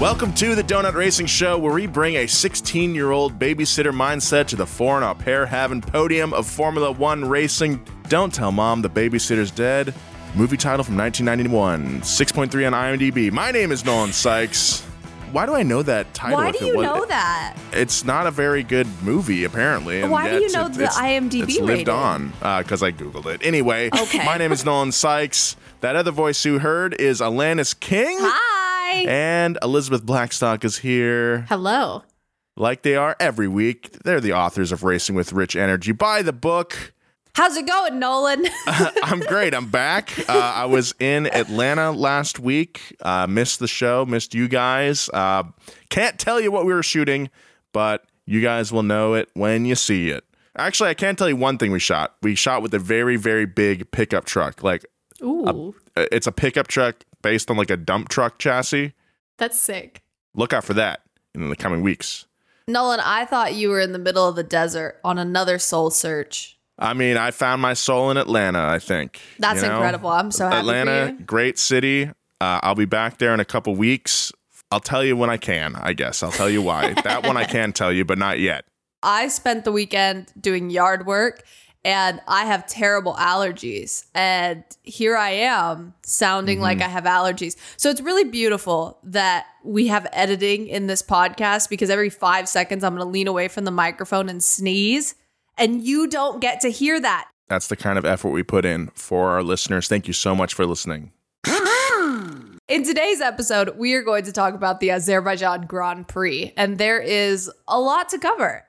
Welcome to the Donut Racing Show, where we bring a 16 year old babysitter mindset to the foreign au pair having podium of Formula One racing. Don't tell mom the babysitter's dead. Movie title from 1991, 6.3 on IMDb. My name is Nolan Sykes. Why do I know that title? Why do you was- know that? It's not a very good movie, apparently. and Why do you know it- the it's- IMDb It's lived rating? on uh, because I googled it. Anyway, Okay. my name is Nolan Sykes. That other voice you heard is Alanis King. Hi. And Elizabeth Blackstock is here. Hello. Like they are every week. They're the authors of Racing with Rich Energy. Buy the book. How's it going, Nolan? I'm great. I'm back. Uh, I was in Atlanta last week. Uh, missed the show. Missed you guys. Uh, can't tell you what we were shooting, but you guys will know it when you see it. Actually, I can tell you one thing we shot. We shot with a very, very big pickup truck. Like Ooh, uh, it's a pickup truck based on like a dump truck chassis. that's sick. Look out for that in the coming weeks. Nolan, I thought you were in the middle of the desert on another soul search. I mean, I found my soul in Atlanta, I think. That's you know? incredible. I'm so happy Atlanta, for you. great city. Uh, I'll be back there in a couple weeks. I'll tell you when I can, I guess. I'll tell you why. that one I can tell you, but not yet. I spent the weekend doing yard work and I have terrible allergies. And here I am sounding Mm-hmm. like I have allergies. So it's really beautiful that we have editing in this podcast because every five seconds I'm going to lean away from the microphone and sneeze. And you don't get to hear that. That's the kind of effort we put in for our listeners. Thank you so much for listening. In today's episode, we are going to talk about the Azerbaijan Grand Prix, and there is a lot to cover.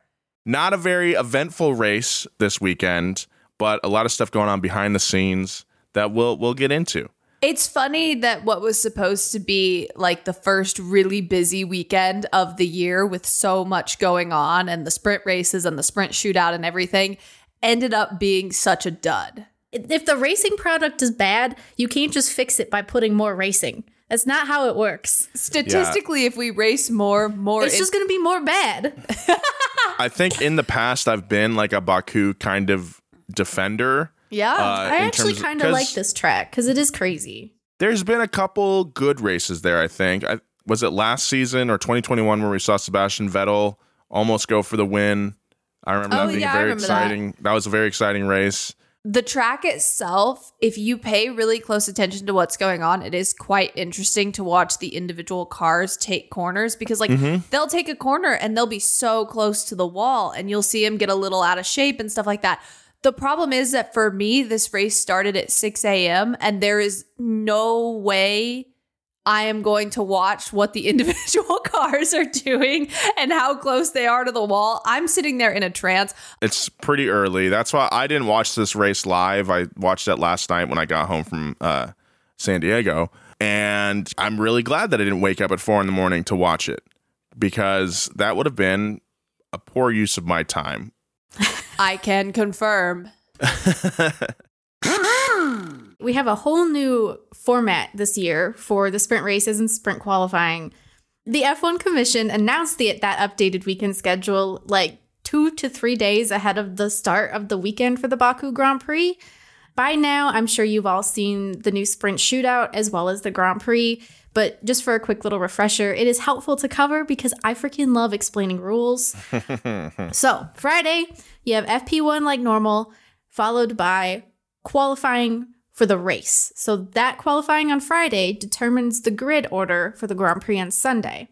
Not a very eventful race this weekend, but a lot of stuff going on behind the scenes that we'll we'll get into. It's funny that what was supposed to be like the first really busy weekend of the year with so much going on and the sprint races and the sprint shootout and everything ended up being such a dud. if the racing product is bad, you can't just fix it by putting more racing. That's not how it works. Statistically, if we race more, more It's in- just going to be more bad. I think in the past I've been like a Baku kind of defender. yeah. uh, I actually kind of- kind of 'cause like this track because it is crazy. There's been a couple good races there, I think. I, was it last season or 2021 where we saw Sebastian Vettel almost go for the win? I remember Oh, that being yeah, very remember that. exciting. That. was a very exciting race. The track itself, if you pay really close attention to what's going on, it is quite interesting to watch the individual cars take corners because, like, mm-hmm. they'll take a corner and they'll be so close to the wall, and you'll see them get a little out of shape and stuff like that. The problem is that for me, this race started at 6 a.m., and there is no way I am going to watch what the individual cars are doing and how close they are to the wall. I'm sitting there in a trance. It's pretty early. That's why I didn't watch this race live. I watched it last night when I got home from uh, San Diego. And I'm really glad that I didn't wake up at four in the morning to watch it because that would have been a poor use of my time. I can confirm. We have a whole new format this year for the sprint races and sprint qualifying. The F1 Commission announced the, that updated weekend schedule like two to three days ahead of the start of the weekend for the Baku Grand Prix. By now, I'm sure you've all seen the new sprint shootout as well as the Grand Prix. But just for a quick little refresher, it is helpful to cover because I freaking love explaining rules. so, Friday, you have FP1 like normal, followed by qualifying for the race. So, that qualifying on Friday determines the grid order for the Grand Prix on Sunday.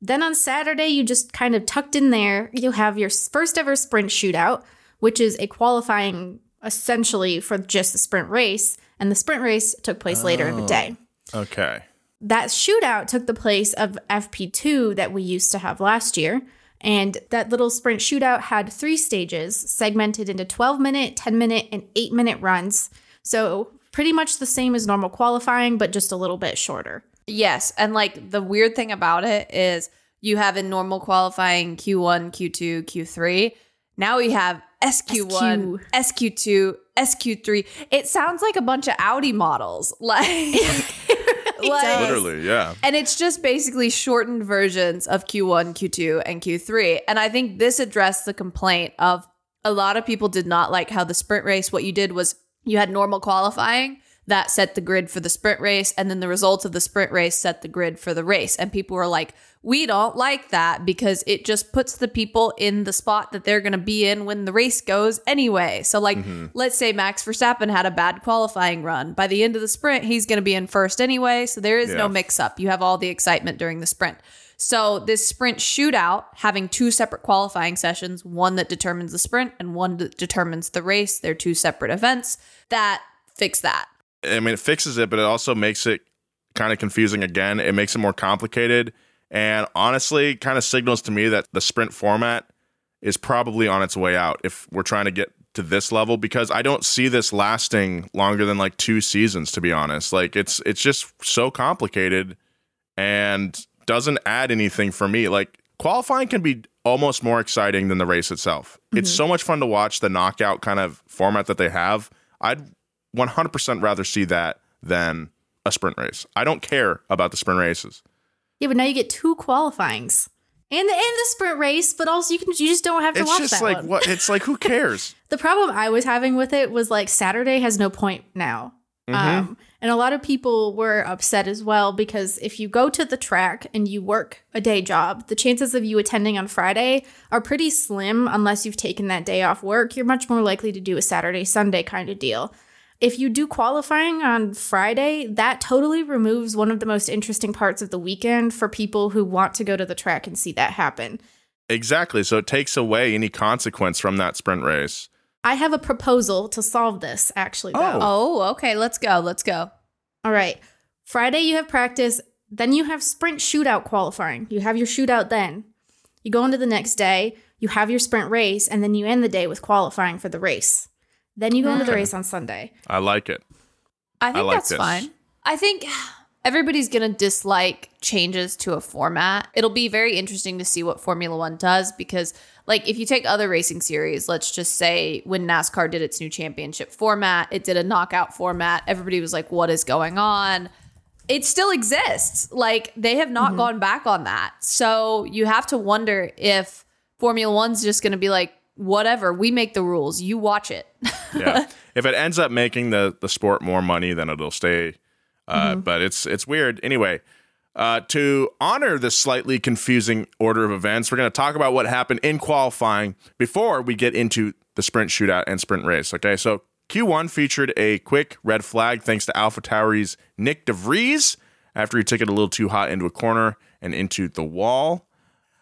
Then on Saturday, you just kind of tucked in there, you have your first ever sprint shootout, which is a qualifying essentially for just the sprint race. And the sprint race took place later in the day. Oh, okay. That shootout took the place of FP2 that we used to have last year. And that little sprint shootout had three stages segmented into 12 minute, 10 minute, and 8 minute runs. So pretty much the same as normal qualifying, but just a little bit shorter. Yes. And like the weird thing about it is you have in normal qualifying Q1, Q2, Q3. Now we have SQ1, SQ2, SQ3. It sounds like a bunch of Audi models. Like, like- Literally, yeah. and it's just basically shortened versions of Q1, Q2, and Q3. And I think this addressed the complaint of a lot of people did not like how the sprint race, what you did was you had normal qualifying that set the grid for the sprint race, and then the results of the sprint race set the grid for the race. And people were like, we don't like that because it just puts the people in the spot that they're going to be in when the race goes anyway. So, like, mm-hmm. let's say Max Verstappen had a bad qualifying run. By the end of the sprint, he's going to be in first anyway. So, there is Yeah. no mix up. You have all the excitement during the sprint. So, this sprint shootout, having two separate qualifying sessions, one that determines the sprint and one that determines the race, they're two separate events, that fix that. I mean, it fixes it, but it also makes it kind of confusing again. It makes it more complicated. And honestly, kind of signals to me that the sprint format is probably on its way out if we're trying to get to this level because I don't see this lasting longer than like two seasons to be honest. Like it's it's just so complicated and doesn't add anything for me. Like qualifying can be almost more exciting than the race itself. It's so much fun to watch the knockout kind of format that they have. I'd 100% rather see that than a sprint race. I don't care about the sprint races. Yeah, but now you get two qualifyings. And the, and the sprint race, but also you can you just don't have to It's watch just that like one. what it's like who cares? The problem I was having with it was like Saturday has no point now. Mm-hmm. Um, and a lot of people were upset as well because if you go to the track and you work a day job, the chances of you attending on Friday are pretty slim unless you've taken that day off work. You're much more likely to do a Saturday, Sunday kind of deal. If you do qualifying on Friday, that totally removes one of the most interesting parts of the weekend for people who want to go to the track and see that happen. Exactly. So it takes away any consequence from that sprint race. I have a proposal to solve this actually though. Oh. oh, okay. Let's go. Let's go. All right. Friday, you have practice. Then you have sprint shootout qualifying. You have your shootout then. You go into the next day, you have your sprint race, and then you end the day with qualifying for the race. Then you go into the hmm. race on Sunday. I like it. I think like that's this. fine. I think everybody's going to dislike changes to a format. It'll be very interesting to see what Formula One does because, like, if you take other racing series, let's just say when NASCAR did its new championship format, it did a knockout format. Everybody was like, what is going on? It still exists. Like, they have not gone back on that. So you have to wonder if Formula One's just going to be like, whatever, we make the rules, you watch it. Yeah. if it ends up making the the sport more money, then it'll stay. Uh, But it's it's weird. Anyway, uh, to honor this slightly confusing order of events, we're going to talk about what happened in qualifying before we get into the sprint shootout and sprint race. Okay, so Q1 featured a quick red flag thanks to Alpha Tauri's Nyck de Vries after he took it a little too hot into a corner and into the wall.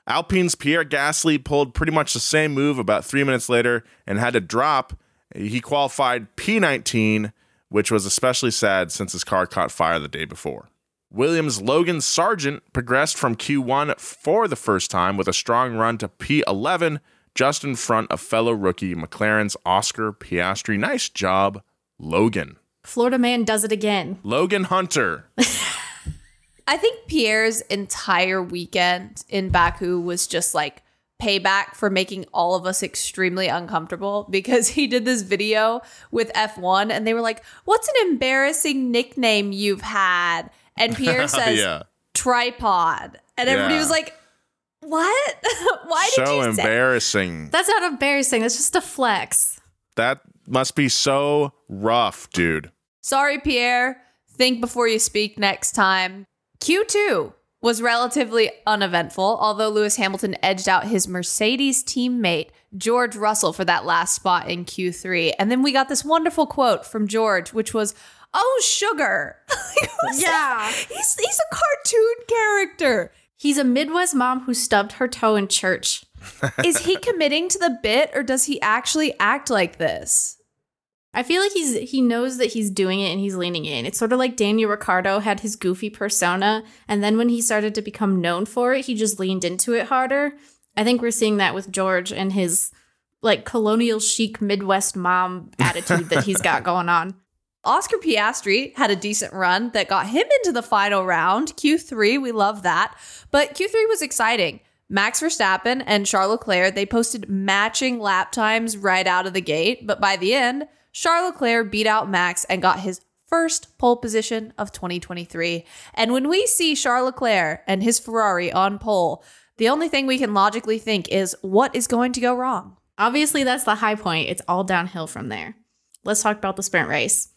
Alpine's Pierre Gasly pulled pretty much the same move about three minutes later and had to drop. He qualified P19, which was especially sad since his car caught fire the day before. Williams' Logan Sargeant progressed from Q1 for the first time with a strong run to P11, just in front of fellow rookie McLaren's Oscar Piastri. Nice job, Logan. Florida man does it again. Logan Hunter. I think Pierre's entire weekend in Baku was just like payback for making all of us extremely uncomfortable because he did this video with F1 and they were like, What's an embarrassing nickname you've had? And Pierre says, yeah. Tripod. And everybody Yeah. was like, What? Why did so you say embarrassing. That's not embarrassing. That's just a flex. That must be so rough, dude. Sorry, Pierre. Think before you speak next time. Q2 was relatively uneventful, although Lewis Hamilton edged out his Mercedes teammate, George Russell, for that last spot in Q3. And then we got this wonderful quote from George, which was, Oh, sugar. Like, that? He's, he's a cartoon character. He's a Midwest mom who stubbed her toe in church. Is he committing to the bit or does he actually act like this? I feel like he's he knows that he's doing it and he's leaning in. It's sort of like Daniel Ricciardo had his goofy persona, and then when he started to become known for it, he just leaned into it harder. I think we're seeing that with George and his like colonial chic Midwest mom attitude that he's got going on. Oscar Piastri had a decent run that got him into the final round. Q3, we love that. But Q3 was exciting. Max Verstappen and Charles Leclerc, they posted matching lap times right out of the gate. But by the end, Charles Leclerc beat out Max and got his first pole position of 2023. And when we see Charles Leclerc and his Ferrari on pole, the only thing we can logically think is what is going to go wrong? Obviously, that's the high point. It's all downhill from there. Let's talk about the sprint race.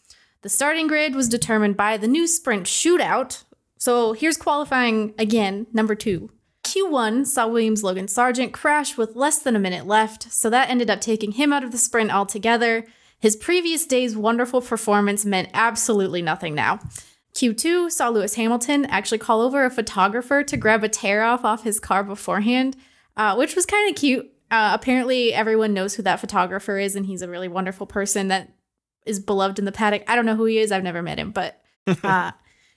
The starting grid was determined by the new sprint shootout. So here's qualifying again, number two. Q1 saw Williams Logan Sargeant crash with less than a minute left, so that ended up taking him out of the sprint altogether. His previous day's wonderful performance meant absolutely nothing now. Q2 saw Lewis Hamilton actually call over a photographer to grab a tear off off his car beforehand, uh, which was kind of cute. Uh, apparently, everyone knows who that photographer is, and he's a really wonderful person that is beloved in the paddock. I don't know who he is. I've never met him, but uh,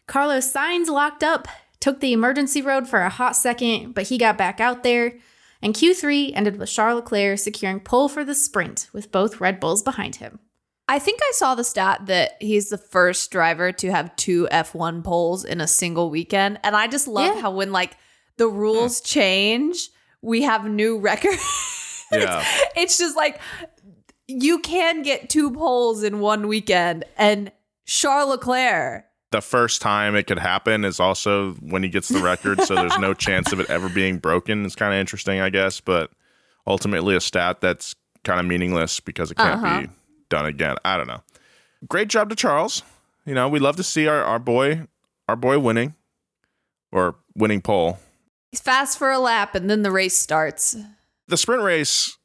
Carlos Sainz locked up, took the emergency road for a hot second, but he got back out there. And Q3 ended with Charles Leclerc securing pole for the sprint with both Red Bulls behind him. I think I saw the stat that he's the first driver to have two F1 poles in a single weekend. And I just love Yeah. how when like the rules change, we have new records. Yeah. it's just like you can get two poles in one weekend and Charles Leclerc. the first time it could happen is also when he gets the record, so there's no chance of it ever being broken. It's kind of interesting, I guess, but ultimately a stat that's kind of meaningless because it can't Uh-huh. be done again. I don't know. Great job to Charles. You know, we love to see our, our boy our boy winning or winning pole. He's fast for a lap and then the race starts. the sprint race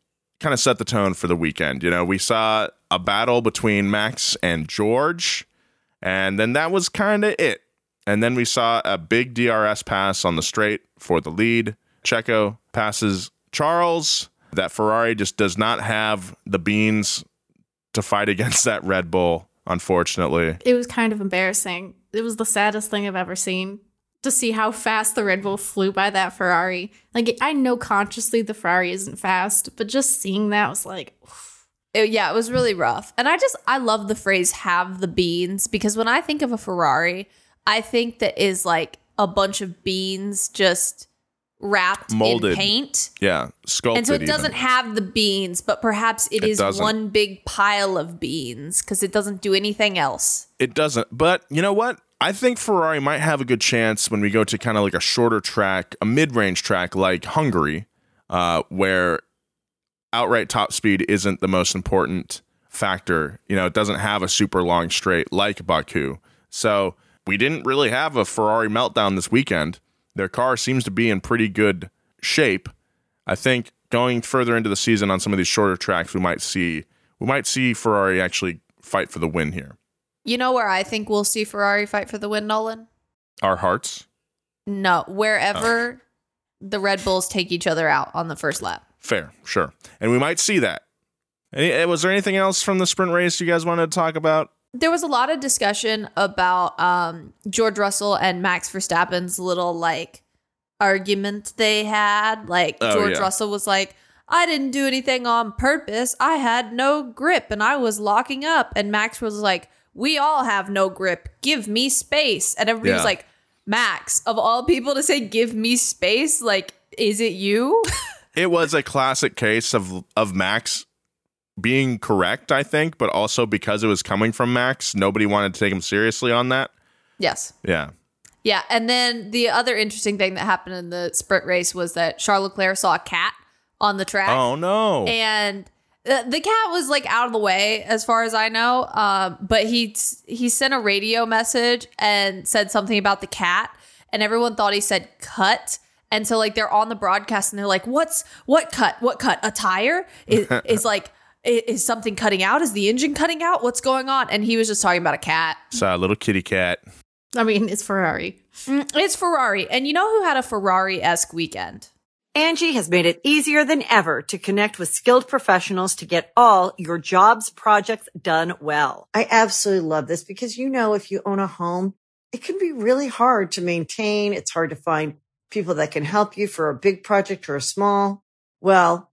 kind of set the tone for the weekend. You know, we saw a battle between Max and George, and then that was kind of it. And then we saw a big DRS pass on the straight for the lead. Checo passes Charles. That Ferrari just does not have the beans to fight against that Red Bull, unfortunately. It was kind of embarrassing. It was the saddest thing I've ever seen to see how fast the Red Bull flew by that Ferrari. Like, I know consciously the Ferrari isn't fast, but just seeing that was like, It- yeah, it was really rough. And I just I love the phrase have the beans because when I think of a Ferrari, I think that is like a bunch of beans just wrapped Molded. in paint. Yeah, sculpted. And so it even. doesn't have the beans, but perhaps it It is doesn't. one big pile of beans because it doesn't do anything else. It doesn't. But you know what? I think Ferrari might have a good chance when we go to kind of like a shorter track, a mid range track like Hungary, uh, where outright top speed isn't the most important factor. You know, it doesn't have a super long straight like Baku. So we didn't really have a Ferrari meltdown this weekend. Their car seems to be in pretty good shape. I think going further into the season on some of these shorter tracks, we might see we might see Ferrari actually fight for the win here. You know where I think we'll see Ferrari fight for the win, Nolan? Our hearts. No, wherever the Red Bulls take each other out on the first lap. Fair, sure. And we might see that. Any, eh, was there anything else from the sprint race you guys wanted to talk about? There was a lot of discussion about um, George Russell and Max Verstappen's little like argument they had. Like Oh, George yeah. Russell was like, I didn't do anything on purpose. I had no grip and I was locking up. And Max was like, We all have no grip. Give me space. And everybody was like, Max, of all people to say, Give me space, like, is it you? it was a classic case of of Max being correct, I think, but also because it was coming from Max, nobody wanted to take him seriously on that. Yes. Yeah. Yeah, and then the other interesting thing that happened in the sprint race was that Charles Leclerc saw a cat on the track. Oh no. and uh, the cat was like out of the way as far as I know. Um, but he he sent a radio message and said something about the cat, and everyone thought he said cut. And so like they're on the broadcast and they're like, "What's what cut? What cut? A tire is is like." I- Is something cutting out? Is the engine cutting out? What's going on? And he was just talking about a cat. Saw a little kitty cat. I mean, it's Ferrari. Mm, It's Ferrari. And you know who had a Ferrari esque weekend? Angie has made it easier than ever to connect with skilled professionals to get all your jobs projects done well. I absolutely love this because, you know, if you own a home, it can be really hard to maintain. It's hard to find people that can help you for a big project or a small. Well,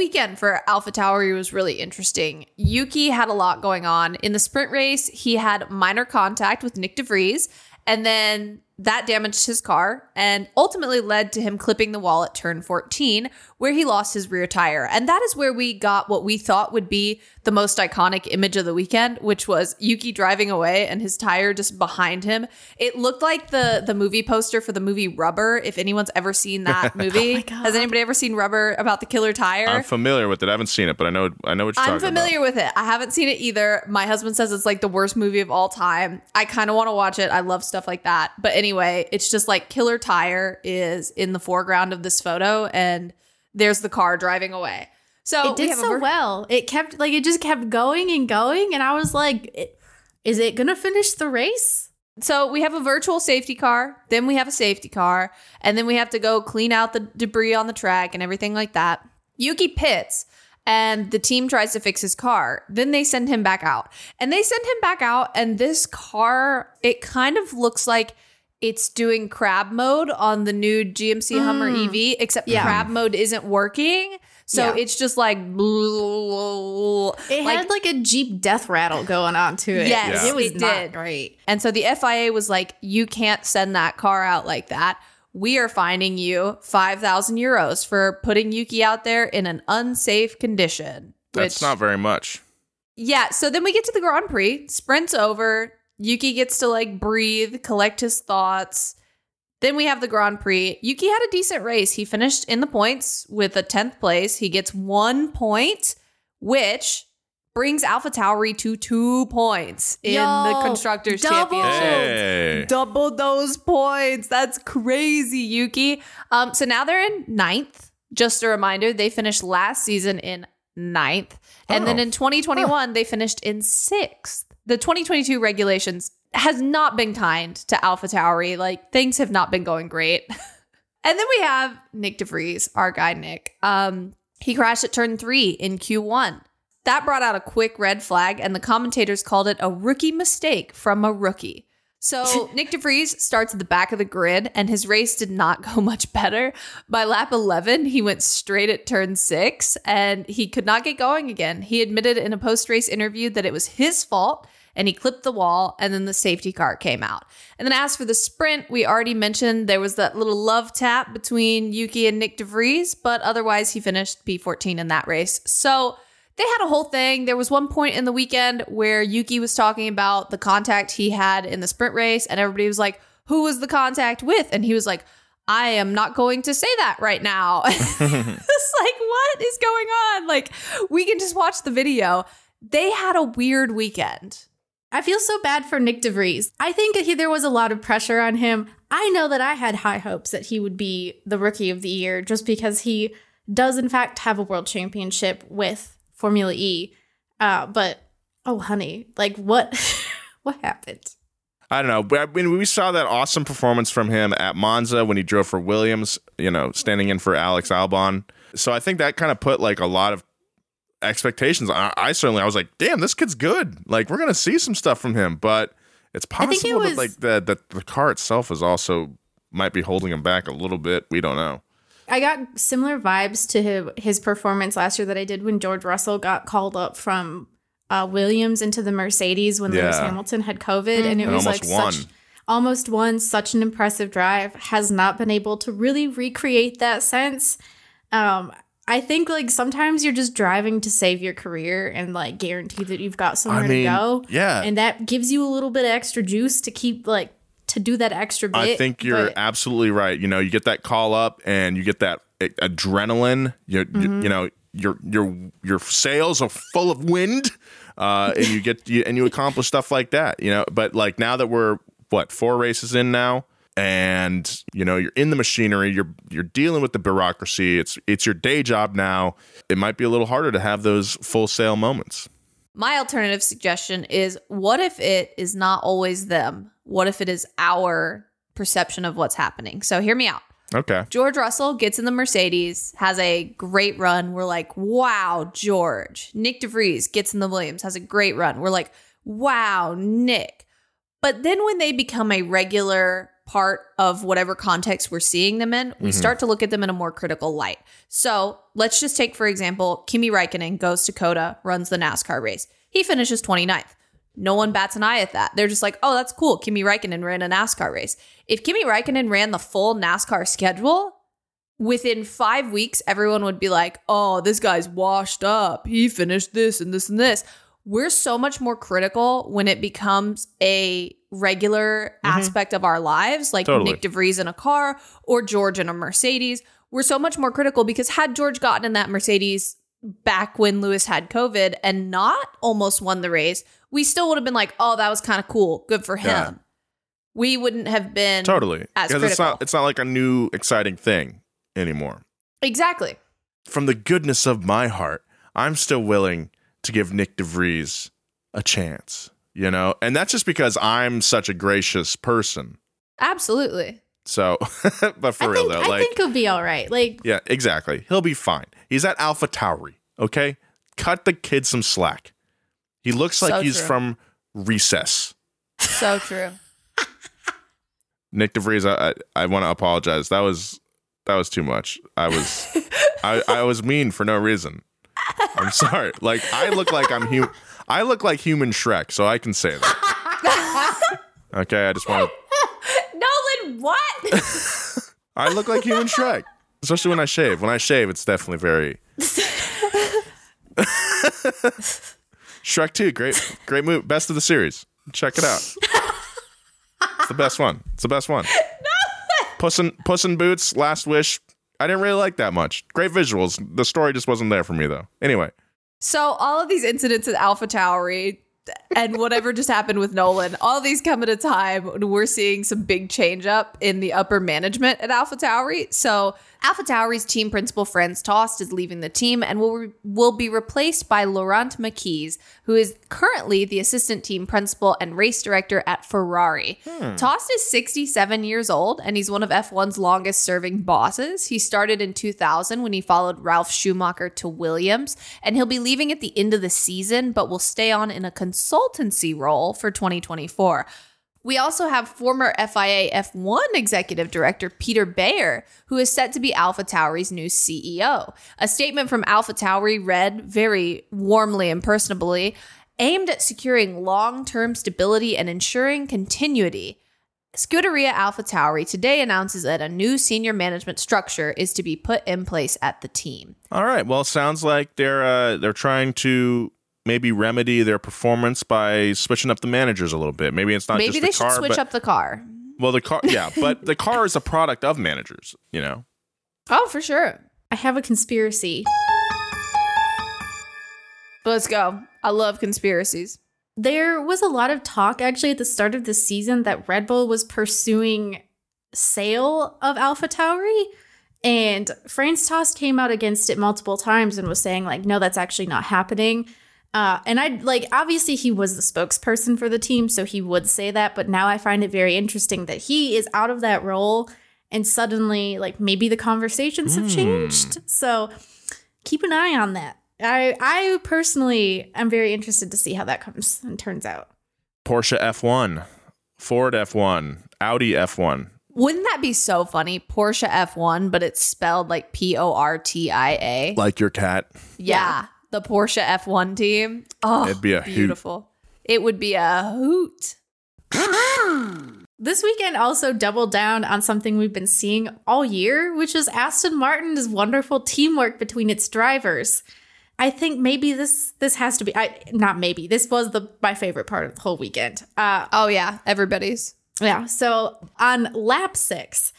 Weekend for Alpha Tauri was really interesting. Yuki had a lot going on. In the sprint race, he had minor contact with Nyck de Vries, and then that damaged his car and ultimately led to him clipping the wall at turn 14, where he lost his rear tire. And that is where we got what we thought would be the most iconic image of the weekend, which was Yuki driving away and his tire just behind him. It looked like the the movie poster for the movie Rubber. If anyone's ever seen that oh movie, God. has anybody ever seen Rubber about the killer tire? I'm familiar with it. I haven't seen it, but I know I know what you're I'm talking familiar with it. I haven't seen it either. My husband says it's like the worst movie of all time. I kind of want to watch it. I love stuff like that. But anyway, it's just like Killer Tire is in the foreground of this photo and there's the car driving away. So it we did a so ver- well. It kept like it just kept going and going, and I was like, "Is it gonna finish the race?" So we have a virtual safety car, then we have a safety car, and then we have to go clean out the debris on the track and everything like that. Yuki pits and the team tries to fix his car. Then they send him back out. And they send him back out and this car it kind of looks like it's doing crab mode on the new GMC Hummer mm. EV except Yeah. crab mode isn't working. So Yeah. it's just like It like had like a Jeep death rattle going on to it. Yes, it was it not did. great. And so the FIA was like, you can't send that car out like that. We are fining you 5,000 euros for putting Yuki out there in an unsafe condition. That's which- not very much. Yeah. So then we get to the Grand Prix, sprints over. Yuki gets to like breathe, collect his thoughts. Then we have the Grand Prix. Yuki had a decent race. He finished in the points with a 10th place. He gets one point, which brings Alpha Tauri to two points in Yo, the Constructors' double. Championship. Hey. Double those points. That's crazy, Yuki. Um, so now they're in ninth. Just a reminder, they finished last season in ninth. And then Oh. in 2021, they finished in sixth. The 2022 regulations has not been kind to Alpha Tauri. Like things have not been going great. and then we have Nyck de Vries, our guy Nick. Um, he crashed at turn three in Q1. That brought out a quick red flag, and the commentators called it a rookie mistake from a rookie. So Nyck de Vries starts at the back of the grid, and his race did not go much better. By lap 11, he went straight at turn six, and he could not get going again. He admitted in a post race interview that it was his fault, and he clipped the wall, and then the safety car came out. And then as for the sprint, we already mentioned there was that little love tap between Yuki and Nyck de Vries, but otherwise he finished P14 in that race. So they had a whole thing. There was one point in the weekend where Yuki was talking about the contact he had in the sprint race, and everybody was like, Who was the contact with? And he was like, I am not going to say that right now. it's like, what is going on? Like, we can just watch the video. They had a weird weekend. I feel so bad for Nyck de Vries. I think he, there was a lot of pressure on him. I know that I had high hopes that he would be the rookie of the year just because he does, in fact, have a world championship with Formula E. Uh, but, oh, honey, like, what? what happened? I don't know. I mean, we saw that awesome performance from him at Monza when he drove for Williams, you know, standing in for Alex Albon. So I think that kind of put like a lot of expectations. I, I certainly I was like, damn, this kid's good. Like we're gonna see some stuff from him, but it's possible it was- that like the, the the car itself is also might be holding him back a little bit. We don't know. I got similar vibes to his, his performance last year that I did when George Russell got called up from uh, Williams into the Mercedes when Lewis Hamilton had COVID, and it And was like won. such almost won such an impressive drive. Has not been able to really recreate that sense. Um, I think like sometimes you're just driving to save your career and like guarantee that you've got somewhere mean, to go. yeah. and that gives you a little bit of extra juice to keep like to do that extra bit. I think you're but- absolutely right. You know, you get that call up and you get that adrenaline. You, you, you know, your your your sails are full of wind, uh, and you get you, and you accomplish stuff like that. You know, but like now that we're what four races in now, and you know you're in the machinery, you're you're dealing with the bureaucracy. It's it's your day job now. It might be a little harder to have those full sail moments. My alternative suggestion is what if it is not always them? What if it is our perception of what's happening? So hear me out. Okay. George Russell gets in the Mercedes, has a great run. We're like, wow, George. Nyck de Vries gets in the Williams, has a great run. We're like, wow, Nick. But then when they become a regular part of whatever context we're seeing them in, we mm-hmm. start to look at them in a more critical light. So let's just take, for example, Kimi Raikkonen goes to COTA, runs the NASCAR race. He finishes 29th. No one bats an eye at that. They're just like, oh, that's cool. Kimi Raikkonen ran a NASCAR race. If Kimi Raikkonen ran the full NASCAR schedule, within five weeks, everyone would be like, oh, this guy's washed up. He finished this and this and this. We're so much more critical when it becomes a regular mm-hmm. aspect of our lives, like Totally. Nyck de Vries in a car or George in a Mercedes. We're so much more critical because had George gotten in that Mercedes back when Lewis had COVID and not almost won the race, we still would have been like, oh, that was kind of cool. Good for him. Yeah. We wouldn't have been Totally. as Because critical. it's not it's not like a new exciting thing anymore. exactly. from the goodness of my heart, I'm still willing to give Nyck de Vries a chance, you know? And that's just because I'm such a gracious person. Absolutely. So, but for I real think, though, I like, think he'll be all right. Like yeah, exactly. He'll be fine. He's at Alpha Tauri, okay? Cut the kid some slack. He looks like So he's true. from recess. So true. Nyck de Vries, I, I, I want to apologize. That was that was too much. I was I, I was mean for no reason. I'm sorry. Like I look like I'm human. I look like human Shrek, so I can say that. Okay, I just want to. Nolan, what? I look like human Shrek, especially when I shave. When I shave, it's definitely very. Shrek Two, great, great move. best of the series. Check it out. It's the best one. It's the best one. Puss in Puss in Boots, Last Wish. I didn't really like that much. Great visuals. The story just wasn't there for me though. Anyway, so all of these incidents at Alpha Tauri and whatever just happened with Nolan, all these come at a time when we're seeing some big change up in the upper management at Alpha Tauri. So Alpha Tauri's team principal Franz Tost is leaving the team and will re- will be replaced by Laurent Mekies, who is currently the assistant team principal and race director at Ferrari. Hmm. Tost is 67 years old and he's one of F1's longest serving bosses. He started in 2000 when he followed Ralf Schumacher to Williams, and he'll be leaving at the end of the season, but will stay on in a consultancy role for 2024. We also have former FIA F1 executive director Peter Bayer, who is set to be Alpha Tauri's new CEO. A statement from Alpha Tauri read very warmly and personably, aimed at securing long term stability and ensuring continuity. Scuderia Alpha Tauri today announces that a new senior management structure is to be put in place at the team. all right. Well, sounds like they're uh, they're trying to maybe remedy their performance by switching up the managers a little bit. Maybe it's not Maybe just they the should car, switch but, up the car. Well, the car, yeah, but the car is a product of managers. You know. Oh, for sure. I have a conspiracy. Let's go. I love conspiracies. There was a lot of talk actually at the start of the season that Red Bull was pursuing sale of Alpha Tauri. And Franz Tost came out against it multiple times and was saying, like, no, that's actually not happening. Uh, and I like obviously he was the spokesperson for the team, so he would say that. But now I find it very interesting that he is out of that role, and suddenly, like maybe the conversations have changed. So keep an eye on that. I I personally am very interested to see how that comes and turns out. Porsche F1, Ford F1, Audi F1. Wouldn't that be so funny? Porsche F1, but it's spelled like P O R T I A. Like your cat. Yeah, the Porsche F1 team. Oh, It'd be a hoot. beautiful. It would be a hoot. This weekend also doubled down on something we've been seeing all year, which is Aston Martin's wonderful teamwork between its drivers. I think maybe this this has to be I not maybe this was the my favorite part of the whole weekend. Uh, Oh yeah, everybody's. Yeah. So on lap six,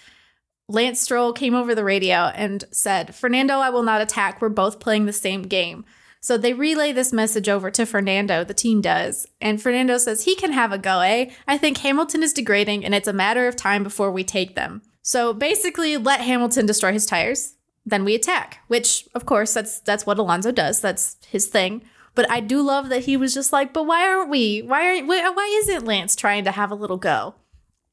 Lance Stroll came over the radio and said, Fernando, I will not attack. We're both playing the same game. So they relay this message over to Fernando, the team does. And Fernando says he can have a go, eh? I think Hamilton is degrading and it's a matter of time before we take them. So basically, let Hamilton destroy his tires, then we attack, which of course that's that's what Alonso does. That's his thing. But I do love that he was just like, but why aren't we? Why aren't why, why isn't Lance trying to have a little go?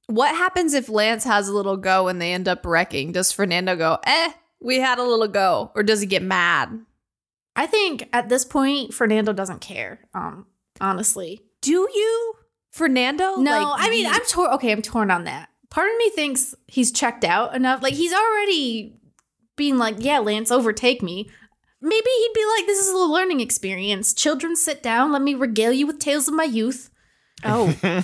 What happens if Lance has a little go and they end up wrecking? Does Fernando go, eh, we had a little go? Or does he get mad? I think at this point, Fernando doesn't care. Um, honestly, Do you? Fernando? no. Like, I mean, I'm torn. Okay, I'm torn on that. Part of me thinks he's checked out enough. Like he's already being like, "Yeah, Lance, overtake me." Maybe he'd be like, "This is a learning experience. Children, sit down. Let me regale you with tales of my youth." Oh,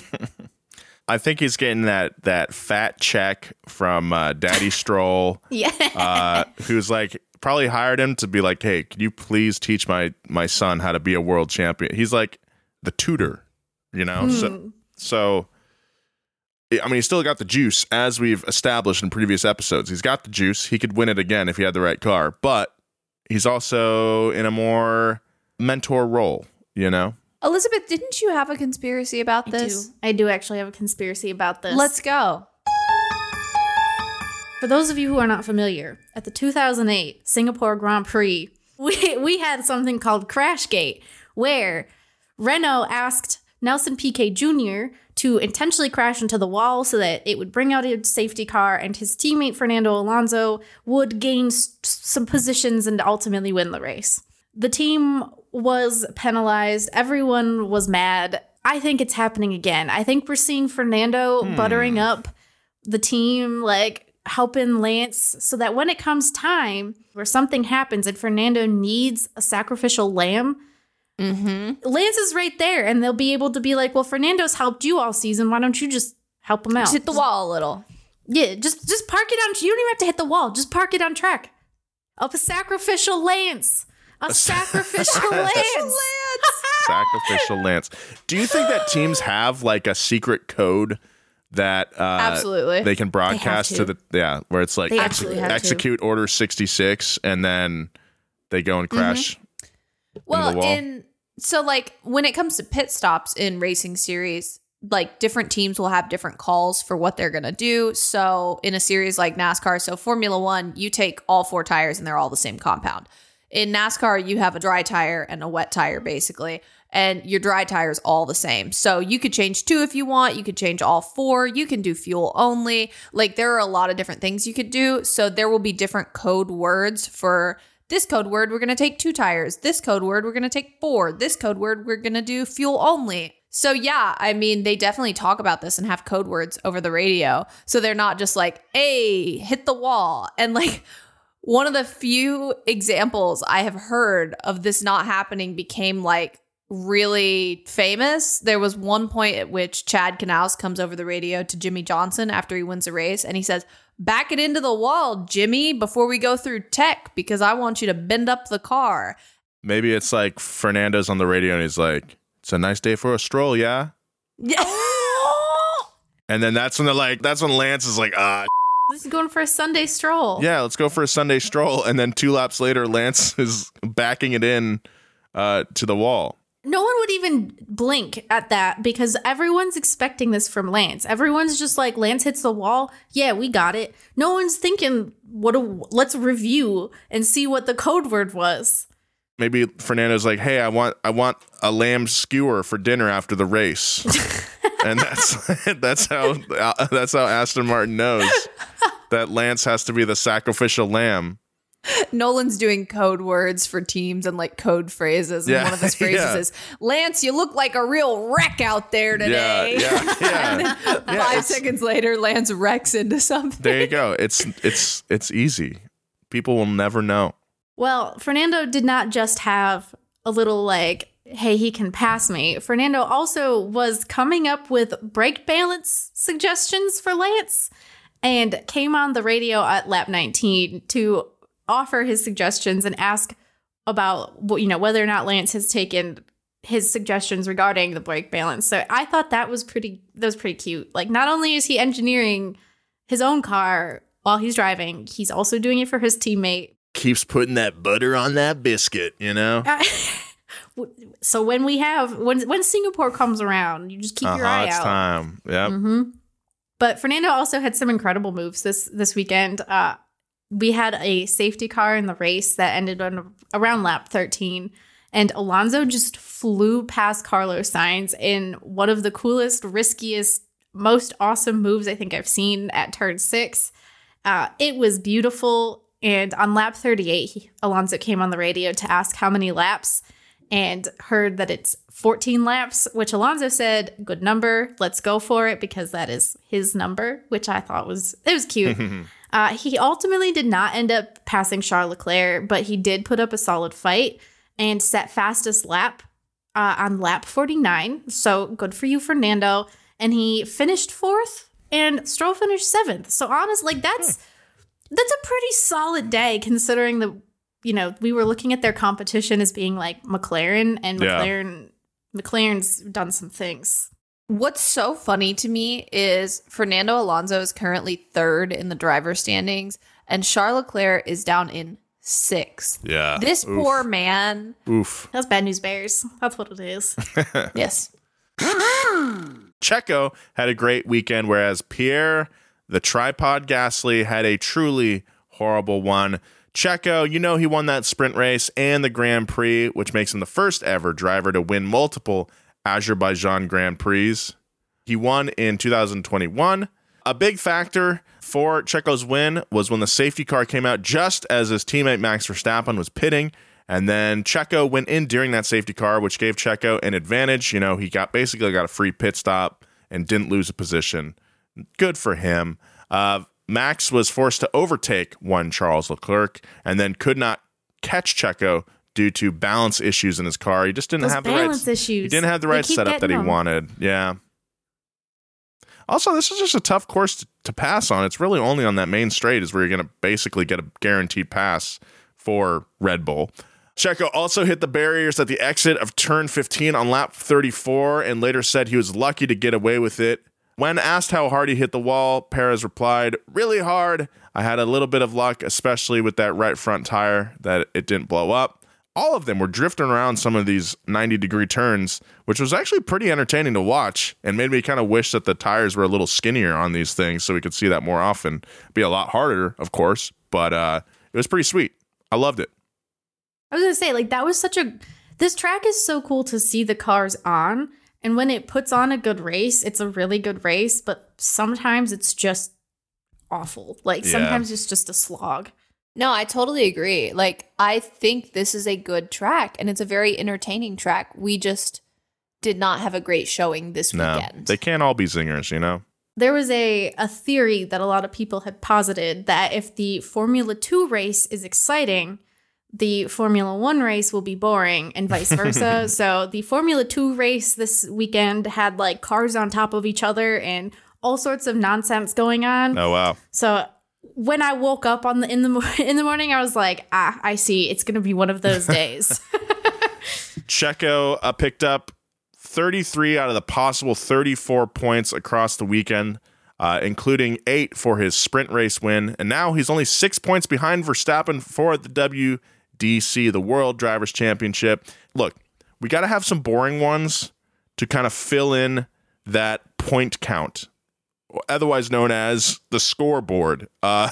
I think he's getting that that fat check from uh, Daddy Stroll, Yeah. uh, who's like probably hired him to be like, "Hey, can you please teach my my son how to be a world champion?" He's like the tutor, you know. So hmm. so I mean, he's still got the juice, as we've established in previous episodes. He's got the juice. He could win it again if he had the right car, but he's also in a more mentor role, you know. Elizabeth, didn't you have a conspiracy about I this? do. I do actually have a conspiracy about this. Let's go. For those of you who are not familiar, at the 2008 Singapore Grand Prix, we, we had something called Crashgate, where Renault asked Nelson Piquet Jr. to intentionally crash into the wall so that it would bring out a safety car, and his teammate Fernando Alonso would gain s- some positions and ultimately win the race. The team was penalized, everyone was mad. I think it's happening again. I think we're seeing Fernando hmm. buttering up the team, like helping Lance, so that when it comes time where something happens and Fernando needs a sacrificial lamb, Mm-hmm. Lance is right there, and they'll be able to be like, "Well, Fernando's helped you all season. Why don't you just help him out? Just hit the wall a little. Yeah, just just park it on. You don't even have to hit the wall. Just park it on track. Up a sacrificial Lance. A sacrificial Lance. Sacrificial Lance. Do you think that teams have like a secret code that uh, Absolutely. they can broadcast to. to. the yeah, where it's like They exe- absolutely to. execute order sixty six, and then they go and crash. Well, the wall. in so like when it comes to pit stops in racing series, like different teams will have different calls for what they're gonna do. So in a series like NASCAR, so Formula One, you take all four tires and they're all the same compound. In NASCAR, you have a dry tire and a wet tire basically. And your dry tire is all the same. So you could change two if you want. You could change all four. You can do fuel only. Like there are a lot of different things you could do. So there will be different code words for this code word, we're going to take two tires. This code word, we're going to take four. This code word, we're going to do fuel only. So, yeah, I mean, they definitely talk about this and have code words over the radio. So they're not just like, hey, hit the wall. And like, one of the few examples I have heard of this not happening became like really famous. There was one point at which Chad Knaus comes over the radio to Jimmie Johnson after he wins a race and he says, Back it into the wall, Jimmy, before we go through tech, because I want you to bend up the car. Maybe it's like Fernando's on the radio and he's like, "It's a nice day for a stroll, yeah." Yeah. And then that's when they're like, that's when Lance is like, ah, This is going for a Sunday stroll. Yeah, let's go for a Sunday stroll. And then two laps later, Lance is backing it in uh, to the wall. No one would even blink at that because everyone's expecting this from Lance. Everyone's just like Lance hits the wall. Yeah, we got it. No one's thinking what a, let's review and see what the code word was. Maybe Fernando's like, "Hey, I want I want a lamb skewer for dinner after the race." and that's that's how uh, that's how Aston Martin knows that Lance has to be the sacrificial lamb. Nolan's doing code words for teams and like code phrases. And Yeah, one of his phrases yeah. is, Lance, you look like a real wreck out there today. Yeah, yeah, yeah. then Yeah, five seconds later, Lance wrecks into something. There you go. It's it's it's easy. People will never know. Well, Fernando did not just have a little like, hey, he can pass me. Fernando also was coming up with brake balance suggestions for Lance and came on the radio at lap 19 to offer his suggestions and ask about you know whether or not Lance has taken his suggestions regarding the brake balance. So I thought that was pretty that was pretty cute. Like not only is he engineering his own car while he's driving, he's also doing it for his teammate Keeps putting that butter on that biscuit, you know? so when we have when when Singapore comes around, you just keep your Uh-huh, eye it's out. time. Yep. hmm But Fernando also had some incredible moves this this weekend. Uh, we had a safety car in the race that ended on around lap 13, and Alonso just flew past Carlos Sainz in one of the coolest, riskiest, most awesome moves I think I've seen at turn six. Uh, it was beautiful. And on lap 38, he, Alonso came on the radio to ask how many laps and heard that it's 14 laps, which Alonso said, good number. Let's go for it because that is his number, which I thought was, it was cute. uh, he ultimately did not end up passing Charles Leclerc, but he did put up a solid fight and set fastest lap uh, on lap 49. So good for you, Fernando. And he finished fourth and Stroll finished seventh. So honest, like that's that's a pretty solid day considering the you know we were looking at their competition as being like McLaren and Yeah. McLaren McLaren's done some things. What's so funny to me is Fernando Alonso is currently third in the driver standings, and Charles Leclerc is down in sixth. Yeah. This Oof. poor man. Oof. That's bad news bears. That's what it is. Yes. Checo had a great weekend, whereas Pierre, the tripod Gasly, had a truly horrible one. Checo, you know he won that sprint race and the Grand Prix, which makes him the first ever driver to win multiple Azerbaijan Grand Prix. He won in 2021. A big factor for Checo's win was when the safety car came out just as his teammate Max Verstappen was pitting. And then Checo went in during that safety car, which gave Checo an advantage. You know, he got basically got a free pit stop and didn't lose a position. Good for him. Uh, Max was forced to overtake one Charles Leclerc and then could not catch Checo due to balance issues in his car. He just didn't Those have the right issues. He didn't have the right setup that he them. wanted. Yeah. Also, this is just a tough course to, to pass on. It's really only on that main straight is where you're going to basically get a guaranteed pass for Red Bull. Checo also hit the barriers at the exit of turn 15 on lap 34 and later said he was lucky to get away with it. When asked how hard he hit the wall, Perez replied, Really hard. I had a little bit of luck, especially with that right front tire, that it didn't blow up. All of them were drifting around some of these 90 degree turns, which was actually pretty entertaining to watch and made me kind of wish that the tires were a little skinnier on these things so we could see that more often. Be a lot harder, of course, but uh, it was pretty sweet. I loved it. I was gonna say, like, that was such a. This track is so cool to see the cars on. And when it puts on a good race, it's a really good race, but sometimes it's just awful. Like, Yeah. sometimes it's just a slog. No, I totally agree. Like, I think this is a good track and it's a very entertaining track. We just did not have a great showing this No, weekend. they can't all be zingers, you know? There was a, a theory that a lot of people had posited that if the Formula 2 race is exciting, the Formula 1 race will be boring and vice versa. so the Formula 2 race this weekend had like cars on top of each other and all sorts of nonsense going on. Oh, wow. So when I woke up on the in the in the morning, I was like, ah, I see. It's gonna be one of those days. Checo uh, picked up 33 out of the possible 34 points across the weekend. uh, including eight for his sprint race win. And now he's only six points behind Verstappen for the WDC, the World Drivers' Championship. Look, we got to have some boring ones to kind of fill in that point count, otherwise known as the scoreboard. Uh,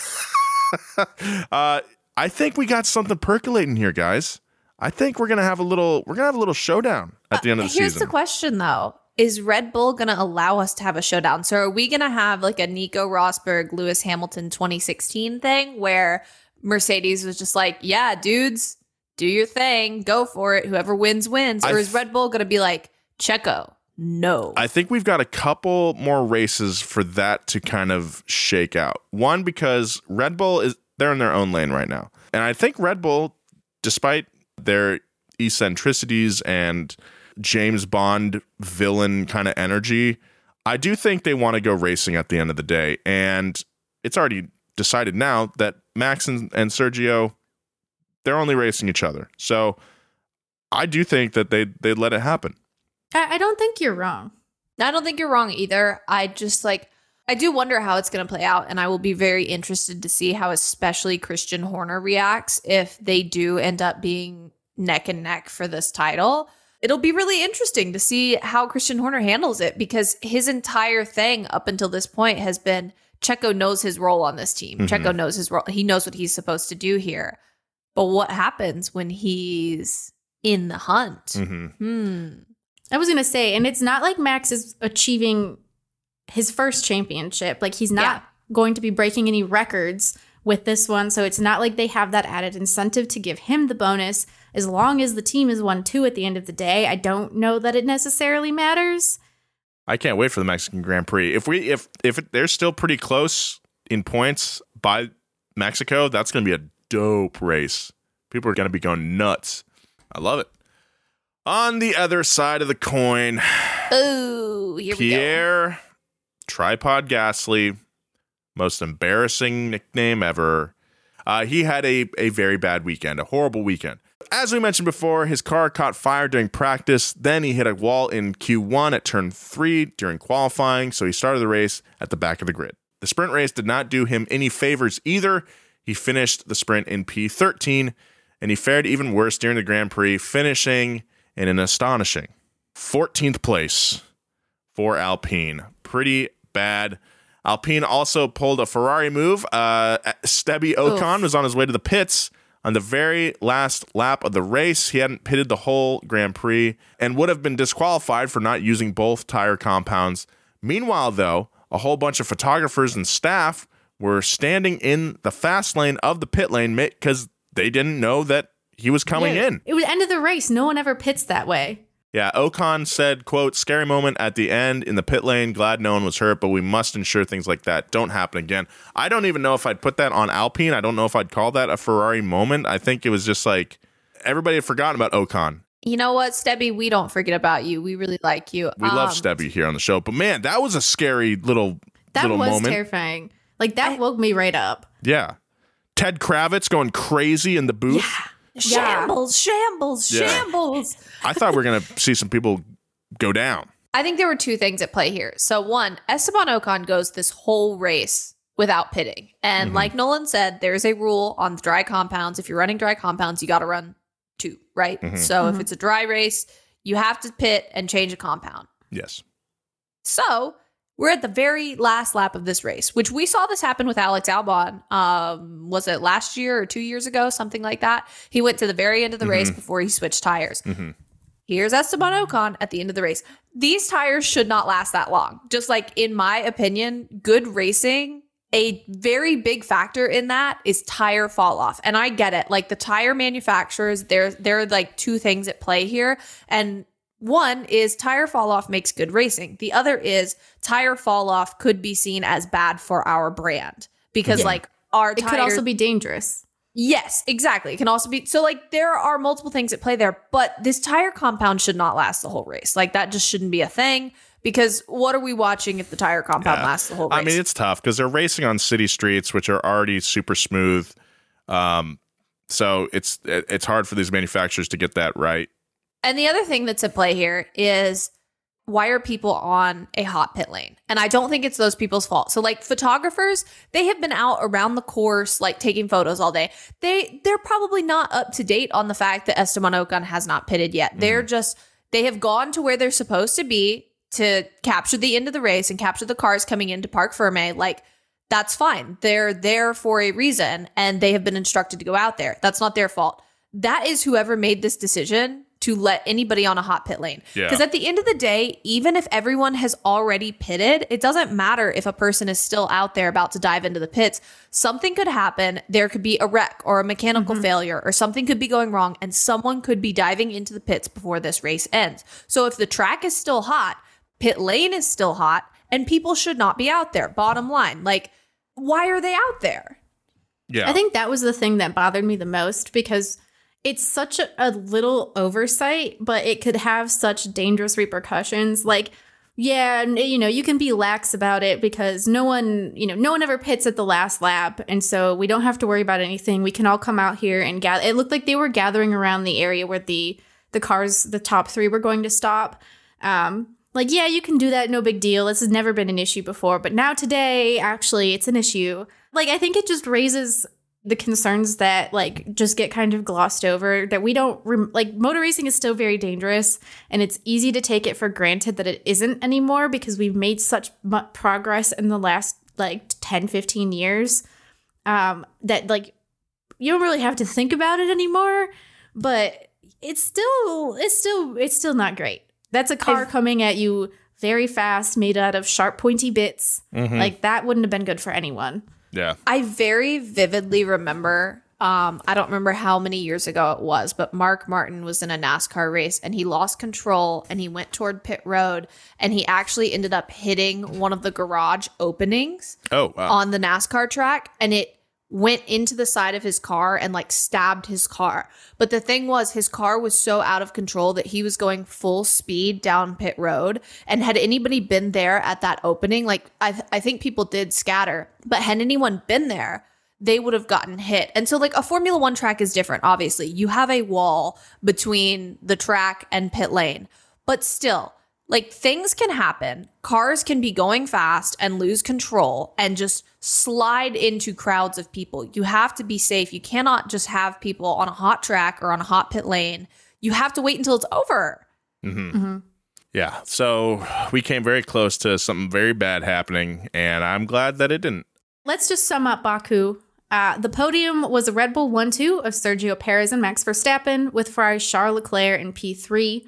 uh, I think we got something percolating here, guys. I think we're gonna have a little we're gonna have a little showdown at the end of the Uh, Here's season. the question though. Is Red Bull going to allow us to have a showdown? So are we going to have like a Nico Rosberg, Lewis Hamilton 2016 thing where Mercedes was just like, yeah, dudes, do your thing, go for it. Whoever wins, wins. Or is Red Bull going to be like, Checo, no. I think we've got a couple more races for that to kind of shake out. One because Red Bull is they're in their own lane right now. And I think Red Bull despite their eccentricities and James Bond villain kind of energy, I do think they want to go racing at the end of the day. And it's already decided now that Max and, and Sergio they're only racing each other. So I do think that they they let it happen. I, I don't think you're wrong. I don't think you're wrong either. I just like I do wonder how it's going to play out and I will be very interested to see how especially Christian Horner reacts if they do end up being neck and neck for this title. It'll be really interesting to see how Christian Horner handles it because his entire thing up until this point has been Checo knows his role on this team. Mhm. Checo knows his role. He knows what he's supposed to do here. But what happens when he's in the hunt? hmm Hmm. I was gonna say, and it's not like Max is achieving his first championship. Like he's not Yeah. going to be breaking any records with this one. So it's not like they have that added incentive to give him the bonus. As long as the team is one two at the end of the day, I don't know that it necessarily matters. I can't wait for the Mexican Grand Prix. If we if if they're still pretty close in points by Mexico, that's going to be a dope race. People are going to be going nuts. I love it. On the other side of the coin, Oh, here we go. Pierre Tripod Gasly, most embarrassing nickname ever. Uh, he had a, a very bad weekend, a horrible weekend. As we mentioned before, his car caught fire during practice. Then he hit a wall in Q1 at turn three during qualifying, so he started the race at the back of the grid. The sprint race did not do him any favors either. He finished the sprint in P13, and he fared even worse during the Grand Prix, finishing in an astonishing 14th place for Alpine. Pretty bad. Alpine also pulled a Ferrari move. Uh, Stebby Ocon was on his way to the pits on the very last lap of the race. He hadn't pitted the whole Grand Prix and would have been disqualified for not using both tire compounds. Meanwhile, though, a whole bunch of photographers and staff were standing in the fast lane of the pit lane because they didn't know that he was coming Yeah, in. It was end of the race. No one ever pits that way. Yeah, Ocon said, quote, scary moment at the end in the pit lane. Glad no one was hurt, but we must ensure things like that don't happen again. I don't even know if I'd put that on Alpine. I don't know if I'd call that a Ferrari moment. I think it was just like everybody had forgotten about Ocon. You know what, Stebby? We don't forget about you. We really like you. We love Um, Stebby here on the show, but man, that was a scary little That little was moment. terrifying. Like that woke me right up. Yeah. Ted Kravitz going crazy in the booth. Shambles, shambles, Yeah. shambles. I thought we were going to see some people go down. I think there were two things at play here. So, one, Esteban Ocon goes this whole race without pitting. And Mm-hmm. like Nolan said, there's a rule on dry compounds. If you're running dry compounds, you got to run two, right? Mhm. So, if it's a dry race, you have to pit and change a compound. Yes. So we're at the very last lap of this race, which we saw this happen with Alex Albon. Um, was it last year or two years ago? Something like that. He went to the very end of the race before he switched tires. Mhm. Here's Esteban Ocon at the end of the race. These tires should not last that long. Just like in my opinion, good racing, a very big factor in that is tire fall off. And I get it. Like the tire manufacturers, there there are like two things at play here. And one is tire fall off makes good racing. The other is tire fall off could be seen as bad for our brand because Yeah. like our It tires could also be dangerous. Yes, exactly. It can also be so like there are multiple things at play there, but this tire compound should not last the whole race. Like that just shouldn't be a thing because what are we watching if the tire compound Yeah. lasts the whole race? I mean, it's tough because they're racing on city streets, which are already super smooth. Um, so it's it's hard for these manufacturers to get that right. And the other thing that's at play here is why are people on a hot pit lane? And I don't think it's those people's fault. So like photographers, they have been out around the course like taking photos all day. They they're probably not up to date on the fact that Esteban Ocon has not pitted yet. Mm-hmm. They're just they have gone to where they're supposed to be to capture the end of the race and capture the cars coming into Parc Ferme. Like that's fine. They're there for a reason and they have been instructed to go out there. That's not their fault. That is whoever made this decision to let anybody on a hot pit lane. Yeah. Because at the end of the day, even if everyone has already pitted, it doesn't matter if a person is still out there about to dive into the pits. Something could happen. There could be a wreck or a mechanical mm-hmm. failure or something could be going wrong and someone could be diving into the pits before this race ends. So if the track is still hot, pit lane is still hot, and people should not be out there. Bottom line. Like, why are they out there? Yeah. I think that was the thing that bothered me the most because it's such a, a little oversight, but it could have such dangerous repercussions. Like, yeah, you know, you can be lax about it because no one, you know, no one ever pits at the last lap. And so we don't have to worry about anything. We can all come out here and gather. It looked like they were gathering around the area where the the cars, the top three, were going to stop. Um, like, yeah, you can do that, no big deal. This has never been an issue before, but now today, actually, it's an issue. Like, I think it just raises the concerns that like just get kind of glossed over that we don't rem- like motor racing is still very dangerous and it's easy to take it for granted that it isn't anymore because we've made such mu- progress in the last like 10 15 years um that like you don't really have to think about it anymore but it's still it's still it's still not great. That's a car coming at you very fast made out of sharp pointy bits. Like that wouldn't have been good for anyone yeah. I very vividly remember. Um, I don't remember how many years ago it was, but Mark Martin was in a NASCAR race and he lost control and he went toward pit road and he actually ended up hitting one of the garage openings Oh, wow. on the NASCAR track and it went into the side of his car and like stabbed his car. But the thing was his car was so out of control that he was going full speed down pit road and had anybody been there at that opening like I th- I think people did scatter, but had anyone been there they would have gotten hit. And so like a Formula 1 track is different obviously. You have a wall between the track and pit lane. But still, like things can happen. Cars can be going fast and lose control and just slide into crowds of people. You have to be safe. You cannot just have people on a hot track or on a hot pit lane. You have to wait until it's over. Yeah. So we came very close to something very bad happening, and I'm glad that it didn't. Let's just sum up Baku. Uh, the podium was a Red Bull 1 2 of Sergio Perez and Max Verstappen, with Ferrari's Charles Leclerc in P3.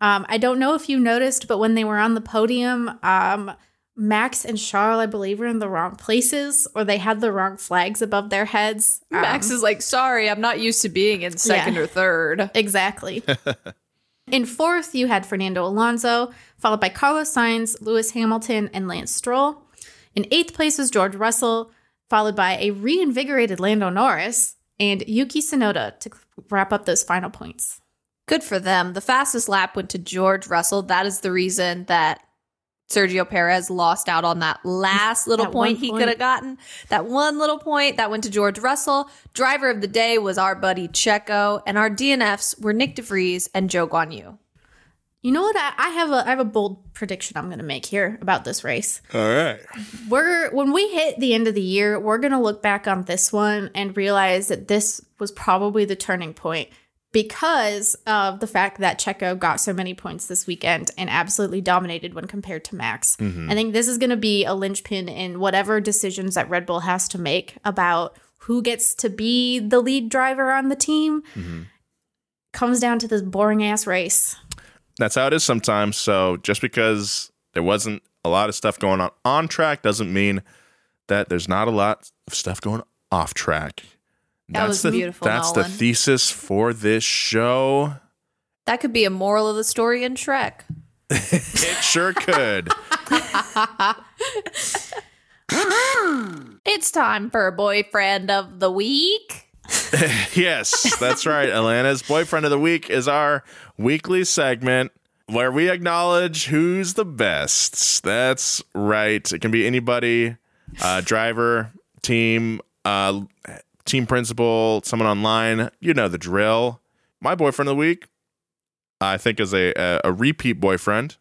Um, I don't know if you noticed, but when they were on the podium, um, Max and Charles, I believe, were in the wrong places or they had the wrong flags above their heads. Um, Max is like, sorry, I'm not used to being in second Yeah. or third. Exactly. In fourth, you had Fernando Alonso, followed by Carlos Sainz, Lewis Hamilton, and Lance Stroll. In eighth place was George Russell, followed by a reinvigorated Lando Norris and Yuki Tsunoda to wrap up those final points. Good for them. The fastest lap went to George Russell. That is the reason that Sergio Perez lost out on that last little That point one he could have gotten. That one little point that went to George Russell. Driver of the day was our buddy Checo, and our DNFs were Nyck de Vries and Zhou Guanyu. You know what? I, I have a I have a bold prediction I'm going to make here about this race. All right. We're when we hit the end of the year, we're going to look back on this one and realize that this was probably the turning point because of the fact that Checo got so many points this weekend and absolutely dominated when compared to Max. Mm-hmm. I think this is going to be a linchpin in whatever decisions that Red Bull has to make about who gets to be the lead driver on the team. Mm-hmm. Comes down to this boring ass race. That's how it is sometimes. So just because there wasn't a lot of stuff going on on track doesn't mean that there's not a lot of stuff going off track. That was the, beautiful, That's the thesis for this show. That could be a moral of the story in Shrek. It sure could. It's time for boyfriend of the week. yes, that's right. Atlanta's boyfriend of the week is our weekly segment where we acknowledge who's the best. That's right. It can be anybody, uh, driver, team, uh, team principal, someone online. You know the drill. My boyfriend of the week, I think, is a a, a repeat boyfriend.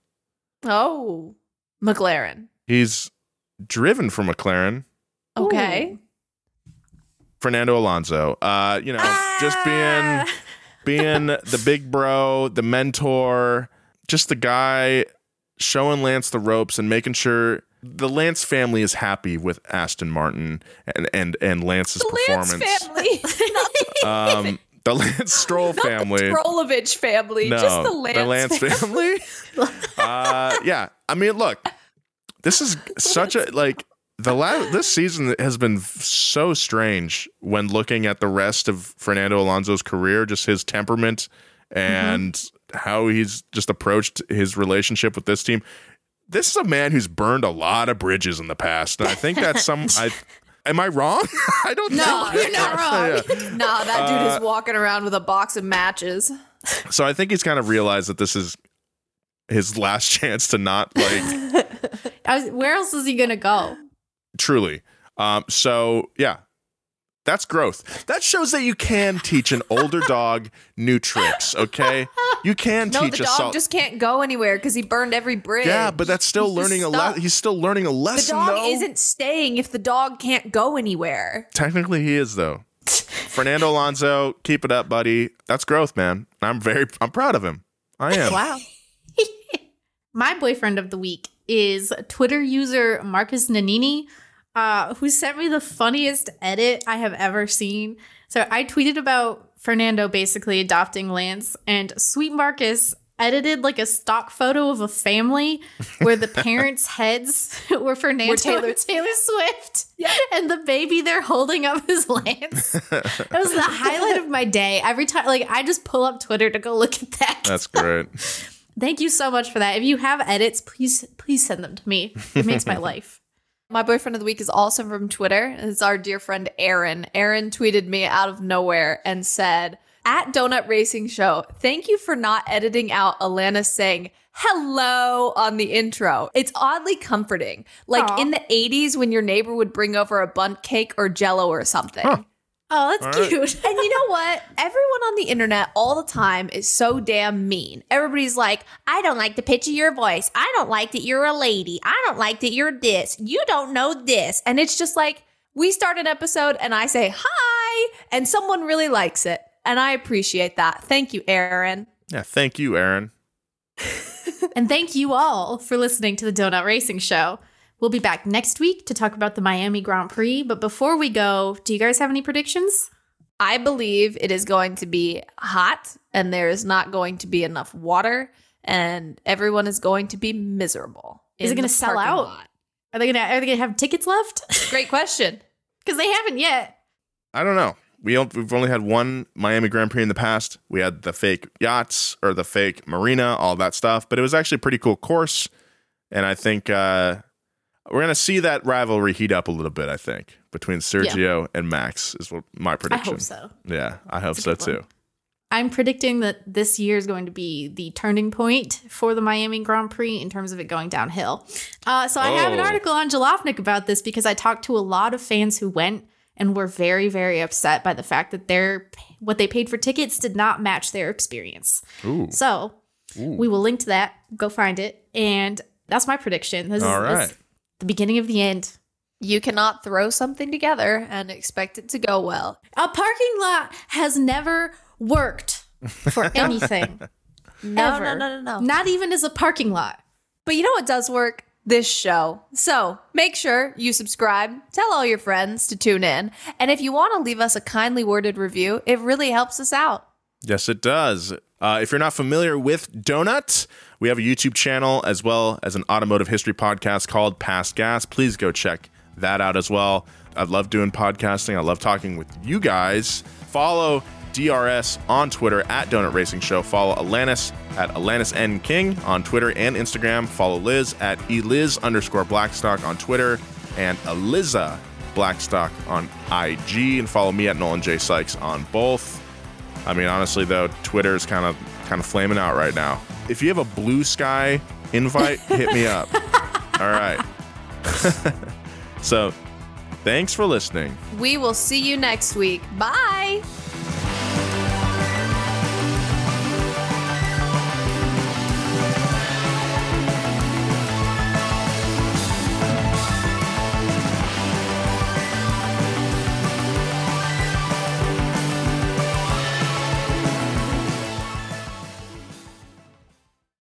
Oh, McLaren. He's driven for McLaren. Okay. Fernando Alonso. Uh, you know, just being being the big bro, the mentor, just the guy showing Lance the ropes and making sure the Lance family is happy with Aston Martin and and and Lance's The Lance performance. family, the, Um, the Lance Stroll not family. the Trolovich family, no, just the Lance, family. family. uh, yeah, I mean, look, this is such a like the last this season has been so strange when looking at the rest of Fernando Alonso's career, just his temperament and how he's just approached his relationship with this team. This is a man who's burned a lot of bridges in the past, and I think that's some. I am I wrong? I don't. No, you're not wrong. Yeah. Nah, that dude Uh, is walking around with a box of matches. So I think he's kind of realized that this is his last chance to not like I was, where else is he gonna go? truly. Um, so yeah, that's growth. That shows that you can teach an older dog new tricks. Okay, you can No, teach the a dog sol- just can't go anywhere because he burned every bridge. yeah, but that's still He's learning a stuck. lesson. He's still learning a lesson. The lesson. dog though. isn't staying if the dog can't go anywhere. Technically, he is though. Fernando Alonso, keep it up, buddy. That's growth, man. I'm very, I'm proud of him. I am. Wow. My boyfriend of the week is Twitter user Marcus Nanini, uh, who sent me the funniest edit I have ever seen. So I tweeted about Fernando basically adopting Lance, and sweet Marcus edited like a stock photo of a family where the parents' heads were Fernando Were Taylor- and Taylor Swift, and the baby they're holding up is Lance. That was the highlight of my day. Every time, like I just pull up Twitter to go look at that. That's great. Thank you so much for that. If you have edits, please please send them to me. It makes my life. My boyfriend of the week is also from Twitter. It's our dear friend Aaron. Aaron tweeted me out of nowhere and said, At Donut Racing Show, thank you for not editing out Alanis saying hello on the intro. It's oddly comforting. Like Aw. in the 80s when your neighbor would bring over a Bundt cake or jello or something. Oh, that's All right. cute. And you know what? Everyone on the internet all the time is so damn mean. Everybody's like, I don't like the pitch of your voice. I don't like that you're a lady. I don't like that you're this. You don't know this. And it's just like, we start an episode and I say, hi, and someone really likes it. And I appreciate that. Thank you, Aaron. Yeah, thank you, Aaron. and thank you all for listening to the Donut Racing Show. We'll be back next week to talk about the Miami Grand Prix. But before we go, do you guys have any predictions? I believe it is going to be hot and there is not going to be enough water and everyone is going to be miserable. Is it gonna sell out? lot. Are they gonna are they gonna have tickets left? Great question. Because they haven't yet. I don't know. We don't, we've only had one Miami Grand Prix in the past. We had the fake yachts or the fake marina, all that stuff, but it was actually a pretty cool course. And I think uh, we're gonna see that rivalry heat up a little bit. I think between Sergio and Max is what my prediction. I hope so. Yeah, I hope so too. one. I'm predicting that this year is going to be the turning point for the Miami Grand Prix in terms of it going downhill. Uh, so I have an Oh. article on Jalopnik about this because I talked to a lot of fans who went and were very, very upset by the fact that their what they paid for tickets did not match their experience. Ooh. So we will link to that. Go find it, and that's my prediction. This All is, right. is the beginning of the end. You cannot throw something together and expect it to go well. A parking lot has never worked for anything. No, Ever. no, no, no, no. Not even as a parking lot. But you know what does work? This show. So make sure you subscribe, tell all your friends to tune in, and if you want to leave us a kindly worded review, it really helps us out. Yes, it does. Uh, if you're not familiar with Donut, we have a YouTube channel as well as an automotive history podcast called Past Gas. Please go check that out as well. I love doing podcasting. I love talking with you guys. Follow DRS on Twitter at Donut Racing Show. Follow Alanis at Alanis N King on Twitter and Instagram. Follow Liz at eliz underscore Blackstock on Twitter and Eliza Blackstock on IG. And follow me at Nolan J Sykes on both. I mean, honestly, though, Twitter is kind of kind of flaming out right now. If you have a Bluesky invite, hit me up. All right. so, thanks for listening. We will see you next week. Bye.